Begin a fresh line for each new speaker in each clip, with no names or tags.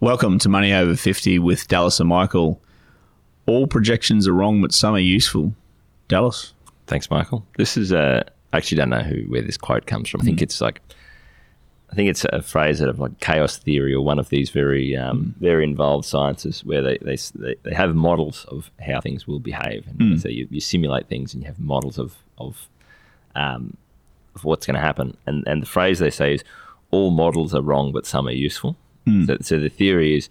Welcome to Money Over 50 with Dallas and Michael. All projections are wrong, but some are useful. Dallas?
Thanks, Michael. This is, uh, I actually don't know who where this quote comes from. I think it's like, I think it's a phrase out of like chaos theory or one of these very, um, very involved sciences where they, they, they, they have models of how things will behave. And so you, you simulate things and you have models of, of, um, of what's going to happen. And, and the phrase they say is, all models are wrong, but some are useful. So, so the theory is,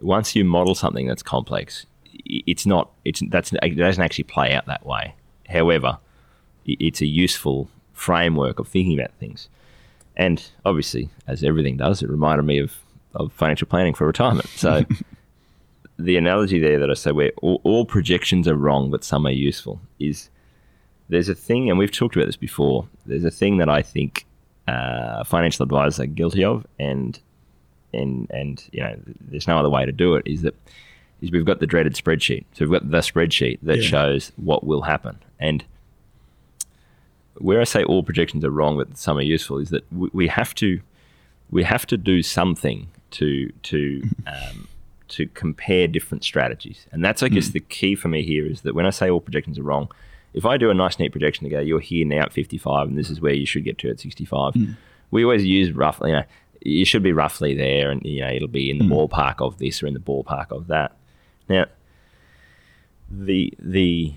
once you model something that's complex, it's not it's that's it doesn't actually play out that way. However, it's a useful framework of thinking about things. And obviously, as everything does, it reminded me of, of financial planning for retirement. So the analogy there that I say where all, all projections are wrong, but some are useful is there's a thing, and we've talked about this before. There's a thing that I think uh, financial advisors are guilty of, and and and you know, there's no other way to do it. Is that is we've got the dreaded spreadsheet. So we've got the spreadsheet that
Yeah.
shows what will happen, and where I say all projections are wrong, but some are useful, is that we, we have to we have to do something to to um, to compare different strategies, and that's I guess the key for me here is that when I say all projections are wrong, if I do a nice neat projection to go, you're here now at 55, and this is where you should get to at 65. We always use roughly, you know, you should be roughly there, and you know it'll be in the hmm. ballpark of this or in the ballpark of that. Now, the the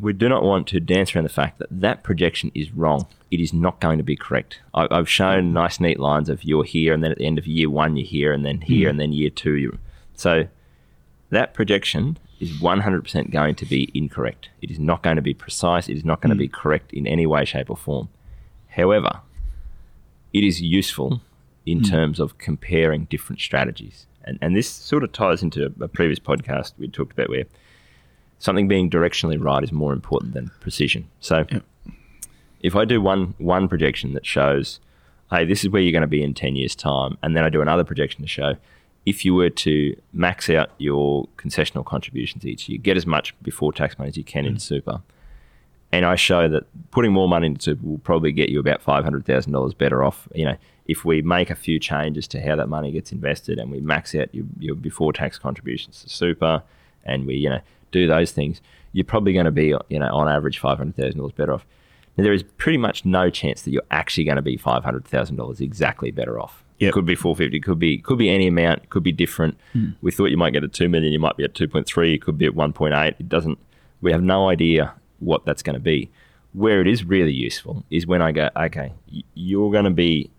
we do not want to dance around the fact that that projection is wrong. It is not going to be correct. I, I've shown hmm. nice, neat lines of you're here, and then at the end of year one, you're here, and then here, hmm. and then year two, you. So that projection is 100% going to be incorrect. It is not going to be precise. It is not going to be correct in any way, shape, or form. However, it is useful in hmm. terms of comparing different strategies. And, and this sort of ties into a previous podcast we talked about where something being directionally right is more important than precision. So
Yep.
if I do one one projection that shows, hey, this is where you're going to be in 10 years' time, and then I do another projection to show if you were to max out your concessional contributions each year, get as much before tax money as you can in hmm. super, and I show that putting more money into super will probably get you about five hundred thousand dollars better off. You know, if we make a few changes to how that money gets invested and we max out your, your before tax contributions to super, and we you know do those things, you're probably going to be you know on average five hundred thousand dollars better off. Now, there is pretty much no chance that you're actually going to be five hundred thousand dollars exactly better off.
Yep.
It could be four fifty, could be could be any amount, it could be different. Hmm. We thought you might get a two million, you might be at two point three, it could be at one point eight. It doesn't. We have no idea what that's going to be. Where it is really useful is when I go, okay, you're going to be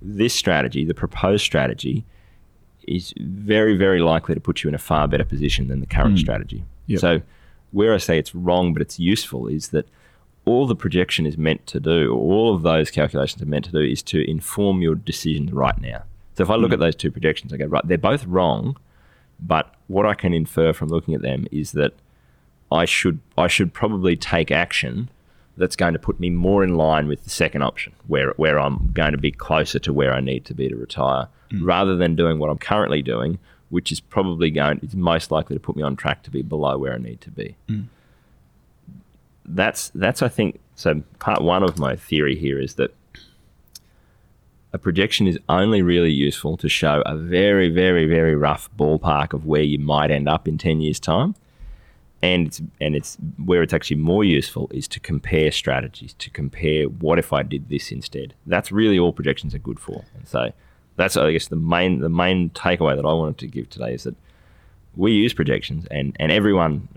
this strategy, the proposed strategy, is very, very likely to put you in a far better position than the current hmm. strategy.
Yep.
So, where I say it's wrong, but it's useful, is that all the projection is meant to do, or all of those calculations are meant to do, is to inform your decisions right now. So, if I look hmm. at those two projections, I go, right, they're both wrong, but what I can infer from looking at them is that I should I should probably take action that's going to put me more in line with the second option, where where I'm going to be closer to where I need to be to retire, hmm. rather than doing what I'm currently doing, which is probably going it's most likely to put me on track to be below where I need to be. Hmm. That's that's I think so. Part one of my theory here is that a projection is only really useful to show a very, very, very rough ballpark of where you might end up in 10 years' time. And it's, and it's where it's actually more useful is to compare strategies, to compare what if I did this instead. That's really all projections are good for. And so that's, I guess, the main, the main takeaway that I wanted to give today is that we use projections and, and everyone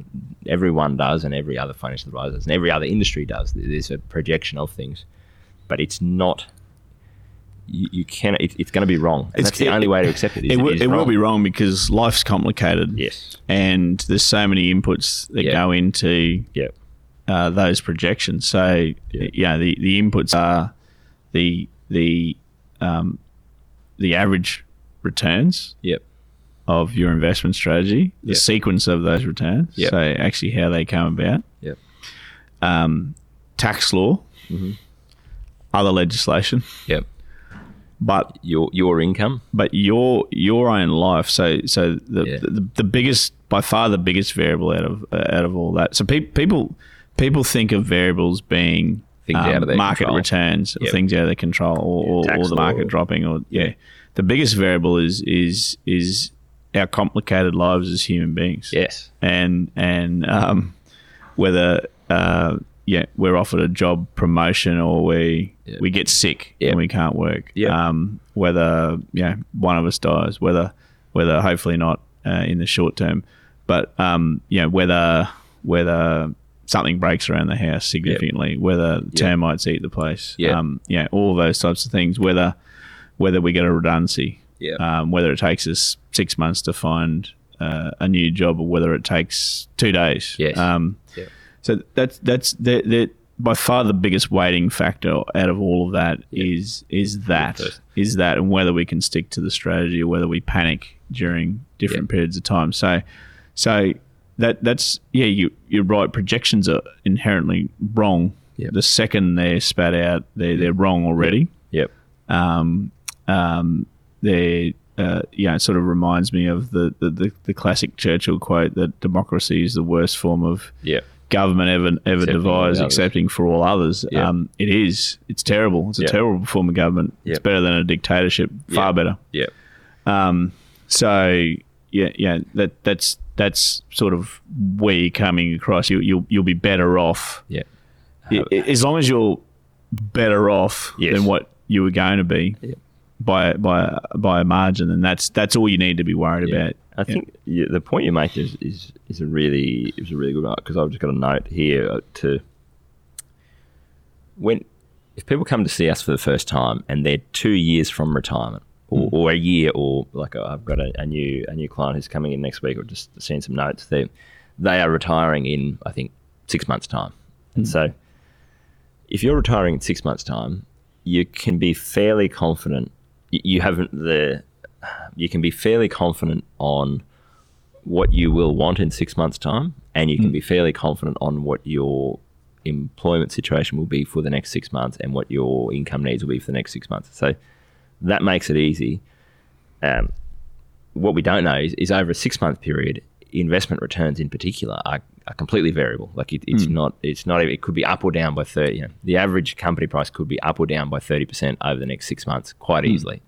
everyone does and every other financial advisor and every other industry does. There's a projection of things, but it's not you, you can it, it's going to be wrong. And
It's-
that's the
it-
only way to accept it. is
It, will, it will be wrong because life's complicated.
Yes.
And there's so many inputs that
Yeah.
go into
Yeah.
uh, those projections. So,
Yeah.
yeah, the, the inputs are the the um, the average returns
Yep.
of your investment strategy, the
Yep.
sequence of those returns,
Yep.
so actually how they come about,
Yep.
um, tax law,
Mm-hmm.
other legislation,
Yep.
But
Your your income.
but your your own life. So so the,
Yeah.
the the biggest by far the biggest variable out of out of all that. So pe- people people think of variables being
Things
um,
out of their
market
control.
returns, or
Yep.
things out of their control, or, or, or the market dropping, or yeah. The biggest variable is is is our complicated lives as human beings
Yes.
and and um, whether uh, yeah we're offered a job promotion or we
Yeah.
we get sick
Yeah.
and we can't work.
Yeah.
Um, whether yeah one of us dies, whether whether hopefully not uh, in the short term, but um, you know whether whether something breaks around the house significantly, whether termites eat the place,
Yeah.
um, yeah, all those types of things. Whether whether we get a redundancy,
Yeah.
um, whether it takes us six months to find uh, a new job or whether it takes two days.
Yes.
Um. So that's that's the, by far the biggest weighting factor out of all of that is is that is that and whether we can stick to the strategy or whether we panic during different periods of time. So so that that's yeah you you're right. Projections are inherently wrong.
Yep.
The second they're spat out, they're they're wrong already
Yep.
um, um, they uh, you know, it sort of reminds me of the, the, the, the classic Churchill quote that democracy is the worst form of
Yep.
Government ever ever devised, excepting for all others.
Yeah.
Um, it is. It's terrible. It's a
Yeah.
terrible form of government. It's better than a dictatorship. Far
Yeah.
better.
Yep.
Um, so yeah, yeah, that that's that's sort of where you're coming across. You you'll you'll be better off I- as long as you're better off
Yes.
than what you were going to be by by by a margin, then that's that's all you need to be worried
Yeah.
about.
I think yeah, the point you make is, is is a really is a really good one because I've just got a note here uh, to when if people come to see us for the first time and they're two years from retirement or, or a year or like uh, I've got a, a new a new client who's coming in next week or just seeing some notes they they are retiring in I think six months time. And so if you're retiring in six months time you can be fairly confident you haven't the you can be fairly confident on what you will want in six months' time, and you can hmm. be fairly confident on what your employment situation will be for the next six months and what your income needs will be for the next six months. So that makes it easy. Um, what we don't know is, is over a six month period, investment returns in particular are, are completely variable. Like it, it's hmm. not, it's not, it could be up or down by 30. You know, the average company price could be up or down by 30% over the next six months quite hmm. easily.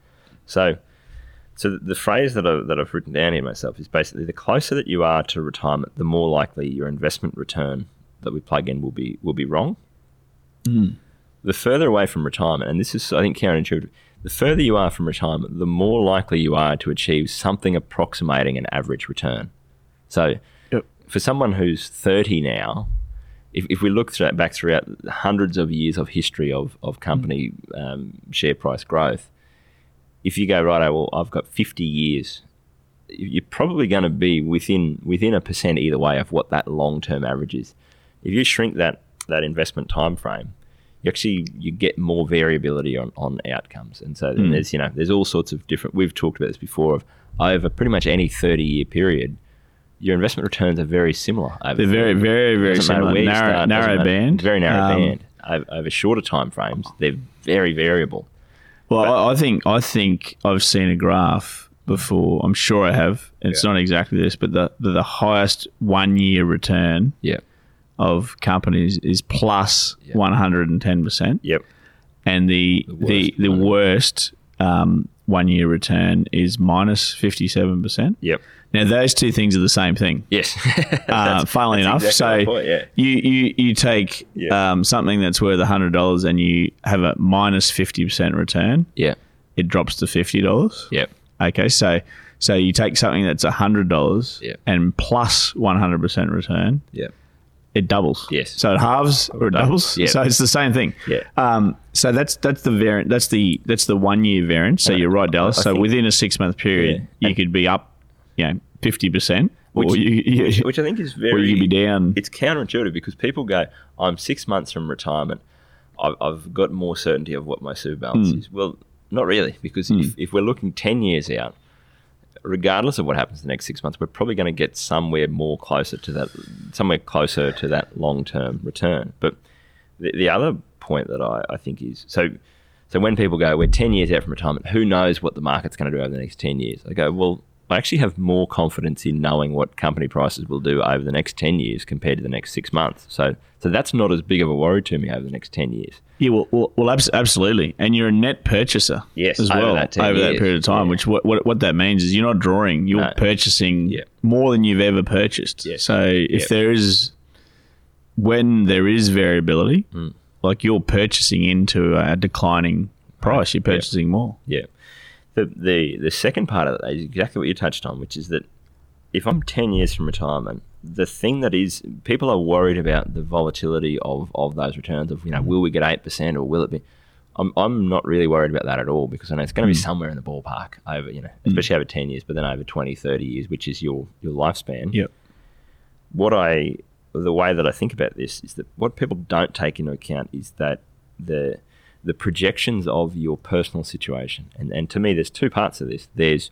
So, so the phrase that, I, that I've written down here myself is basically the closer that you are to retirement, the more likely your investment return that we plug in will be will be wrong. The further away from retirement, and this is I think counterintuitive, the further you are from retirement, the more likely you are to achieve something approximating an average return. So,
Yep.
for someone who's 30 now, if, if we look through, back throughout hundreds of years of history of, of company um, share price growth, if you go right, well, I've got 50 years, you're probably going to be within within a percent either way of what that long term average is. If you shrink that that investment time frame, you actually you get more variability on, on outcomes, and so then there's you know there's all sorts of different. We've talked about this before of over pretty much any 30 year period, your investment returns are very similar. Over
They're very,
30.
very, very similar. Narrow,
start,
narrow band.
very narrow
Um,
band. Over, over shorter time frames, they're very variable.
Well, I, I think I think I've seen a graph before. I'm sure I have. It's
Yeah.
not exactly this, but the the, the highest one year return
Yeah.
of companies is plus 110 percent,
Yep.
and the
The
the
worst
the
one.
worst um, one year return is minus minus 57 percent.
Yep.
Now those two things are the same thing.
Yes.
Uh, funnily enough,
exactly
so
point, yeah.
you, you you take um, something that's worth hundred dollars and you have a minus minus fifty percent return,
Yeah.
it drops to fifty dollars.
Yep.
Okay, so so you take something that's hundred dollars
Yeah.
and plus one hundred percent return,
Yep.
It doubles.
Yes.
So it halves or it doubles.
Yeah.
So it's the same thing.
Yeah.
Um, so that's that's the variant. That's the that's the one year variance. So you're right, Dallas.
I
so within a six month period,
Yeah.
you could be up, you know, fifty percent,
Which-
you, you
which, which I think is
or
very.
you could be down.
It's counterintuitive because people go, "I'm six months from retirement. I've, I've got more certainty of what my super balance
Hmm.
is." Well, not really, because if, if we're looking ten years out, regardless of what happens in the next six months, we're probably going to get somewhere more closer to that, somewhere closer to that long term return. But the, the other point that I, I think is so. So when people go, we're ten years out from retirement, who knows what the market's going to do over the next ten years? I go, well, I actually have more confidence in knowing what company prices will do over the next 10 years compared to the next six months. So, so that's not as big of a worry to me over the next 10 years.
Yeah, well, well, well abs- absolutely. And you're a net purchaser
yes,
as
over
well
that
over that period of time,
Yeah.
which what, what, what that means is you're not drawing, you're
No.
purchasing
Yeah.
more than you've ever purchased. So if there is, when there is variability,
Mm.
like you're purchasing into a declining price, you're purchasing more.
Yeah. The, the the second part of that is exactly what you touched on, which is that if I'm 10 years from retirement, the thing that is people are worried about the volatility of, of those returns of, you know, will we get 8% or will it be I'm, I'm not really worried about that at all because I know it's going to be hmm. somewhere in the ballpark over, you know, hmm. especially over 10 years, but then over 20, 30 years, which is your, your lifespan.
Yep.
What I, the way that I think about this is that what people don't take into account is that the, the projections of your personal situation. And, and to me, there's two parts of this. There's,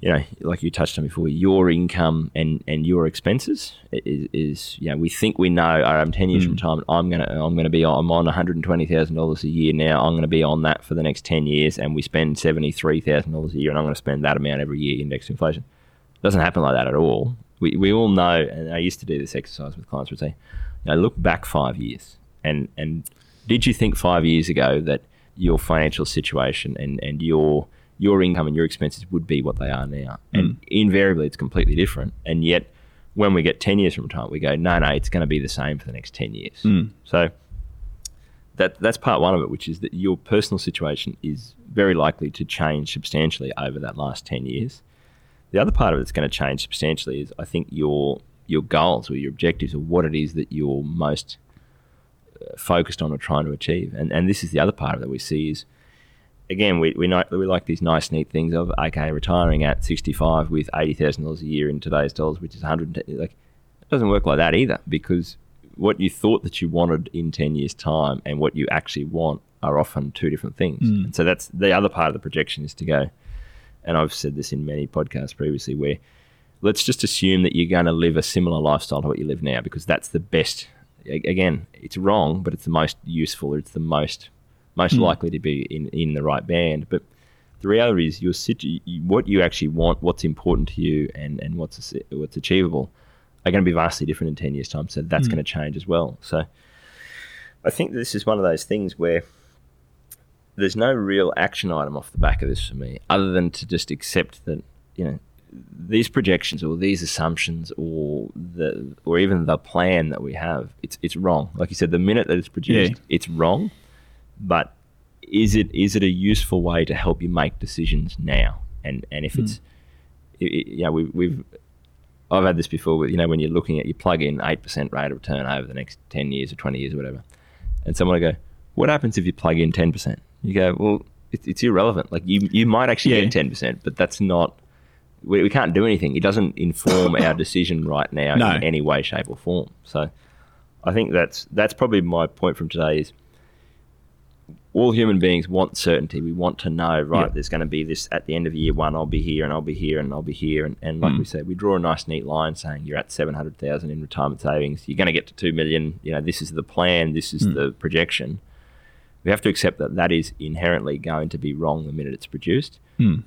you know, like you touched on before, your income and, and your expenses is, is you know, we think we know. Oh, I'm ten years from mm. time, I'm gonna I'm gonna be on, I'm on one hundred and twenty thousand dollars a year now. I'm gonna be on that for the next ten years, and we spend seventy three thousand dollars a year, and I'm gonna spend that amount every year indexed to inflation. doesn't happen like that at all. We, we all know, and I used to do this exercise with clients. Would say, you know, look back five years, and and did you think five years ago that your financial situation and and your your income and your expenses would be what they are now? Mm. And invariably, it's completely different. And yet, when we get ten years from retirement, we go, no, no, it's going to be the same for the next ten years. Mm. So that that's part one of it, which is that your personal situation is very likely to change substantially over that last ten years. The other part of it that's going to change substantially is I think your your goals or your objectives or what it is that you're most focused on or trying to achieve. And and this is the other part of it that we see is again we we, know, we like these nice neat things of okay retiring at 65 with eighty thousand dollars a year in today's dollars, which is 100 like it doesn't work like that either because what you thought that you wanted in 10 years time and what you actually want are often two different things. Hmm. And so that's the other part of the projection is to go and I've said this in many podcasts previously, where let's just assume that you're going to live a similar lifestyle to what you live now, because that's the best. Again, it's wrong, but it's the most useful. It's the most most hmm. likely to be in, in the right band. But the reality is, your situ- what you actually want, what's important to you, and and what's what's achievable, are going to be vastly different in ten years' time. So that's hmm. going to change as well. So I think this is one of those things where there's no real action item off the back of this for me, other than to just accept that you know these projections or these assumptions or the or even the plan that we have, it's it's wrong. Like you said, the minute that it's produced,
Yeah.
it's wrong. But is it is it a useful way to help you make decisions now? And and if hmm. it's it, it- you know we, we've I've had this before. With, you know when you're looking at you plug in eight percent rate of return over the next ten years or twenty years or whatever, and someone will go, "What happens if you plug in ten percent?" You go, "Well, it, it's irrelevant. Like you you might actually
Yeah.
get ten percent, but that's not." We, we can't do anything. It doesn't inform our decision right now
No.
in any way, shape, or form. So, I think that's that's probably my point from today is all human beings want certainty. We want to know, right,
Yeah.
there's going to be this at the end of year one, I'll be here and I'll be here and I'll be here. And, and like hmm. we said, we draw a nice, neat line saying you're at 700,000 in retirement savings. You're going to get to 2 million. You know, this is the plan, this is hmm. the projection. We have to accept that that is inherently going to be wrong the minute it's produced. Hmm.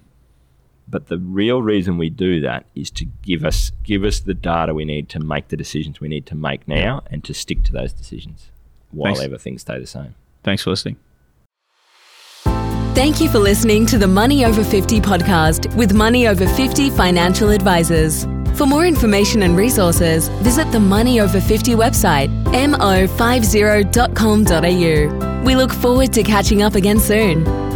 But the real reason we do that is to give us give us the data we need to make the decisions we need to make now and to stick to those decisions while
Thanks.
ever things stay the same.
Thanks for listening.
Thank you for listening to the Money Over 50 podcast with Money Over 50 financial advisors. For more information and resources, visit the Money Over 50 website, mo50.com.au. We look forward to catching up again soon.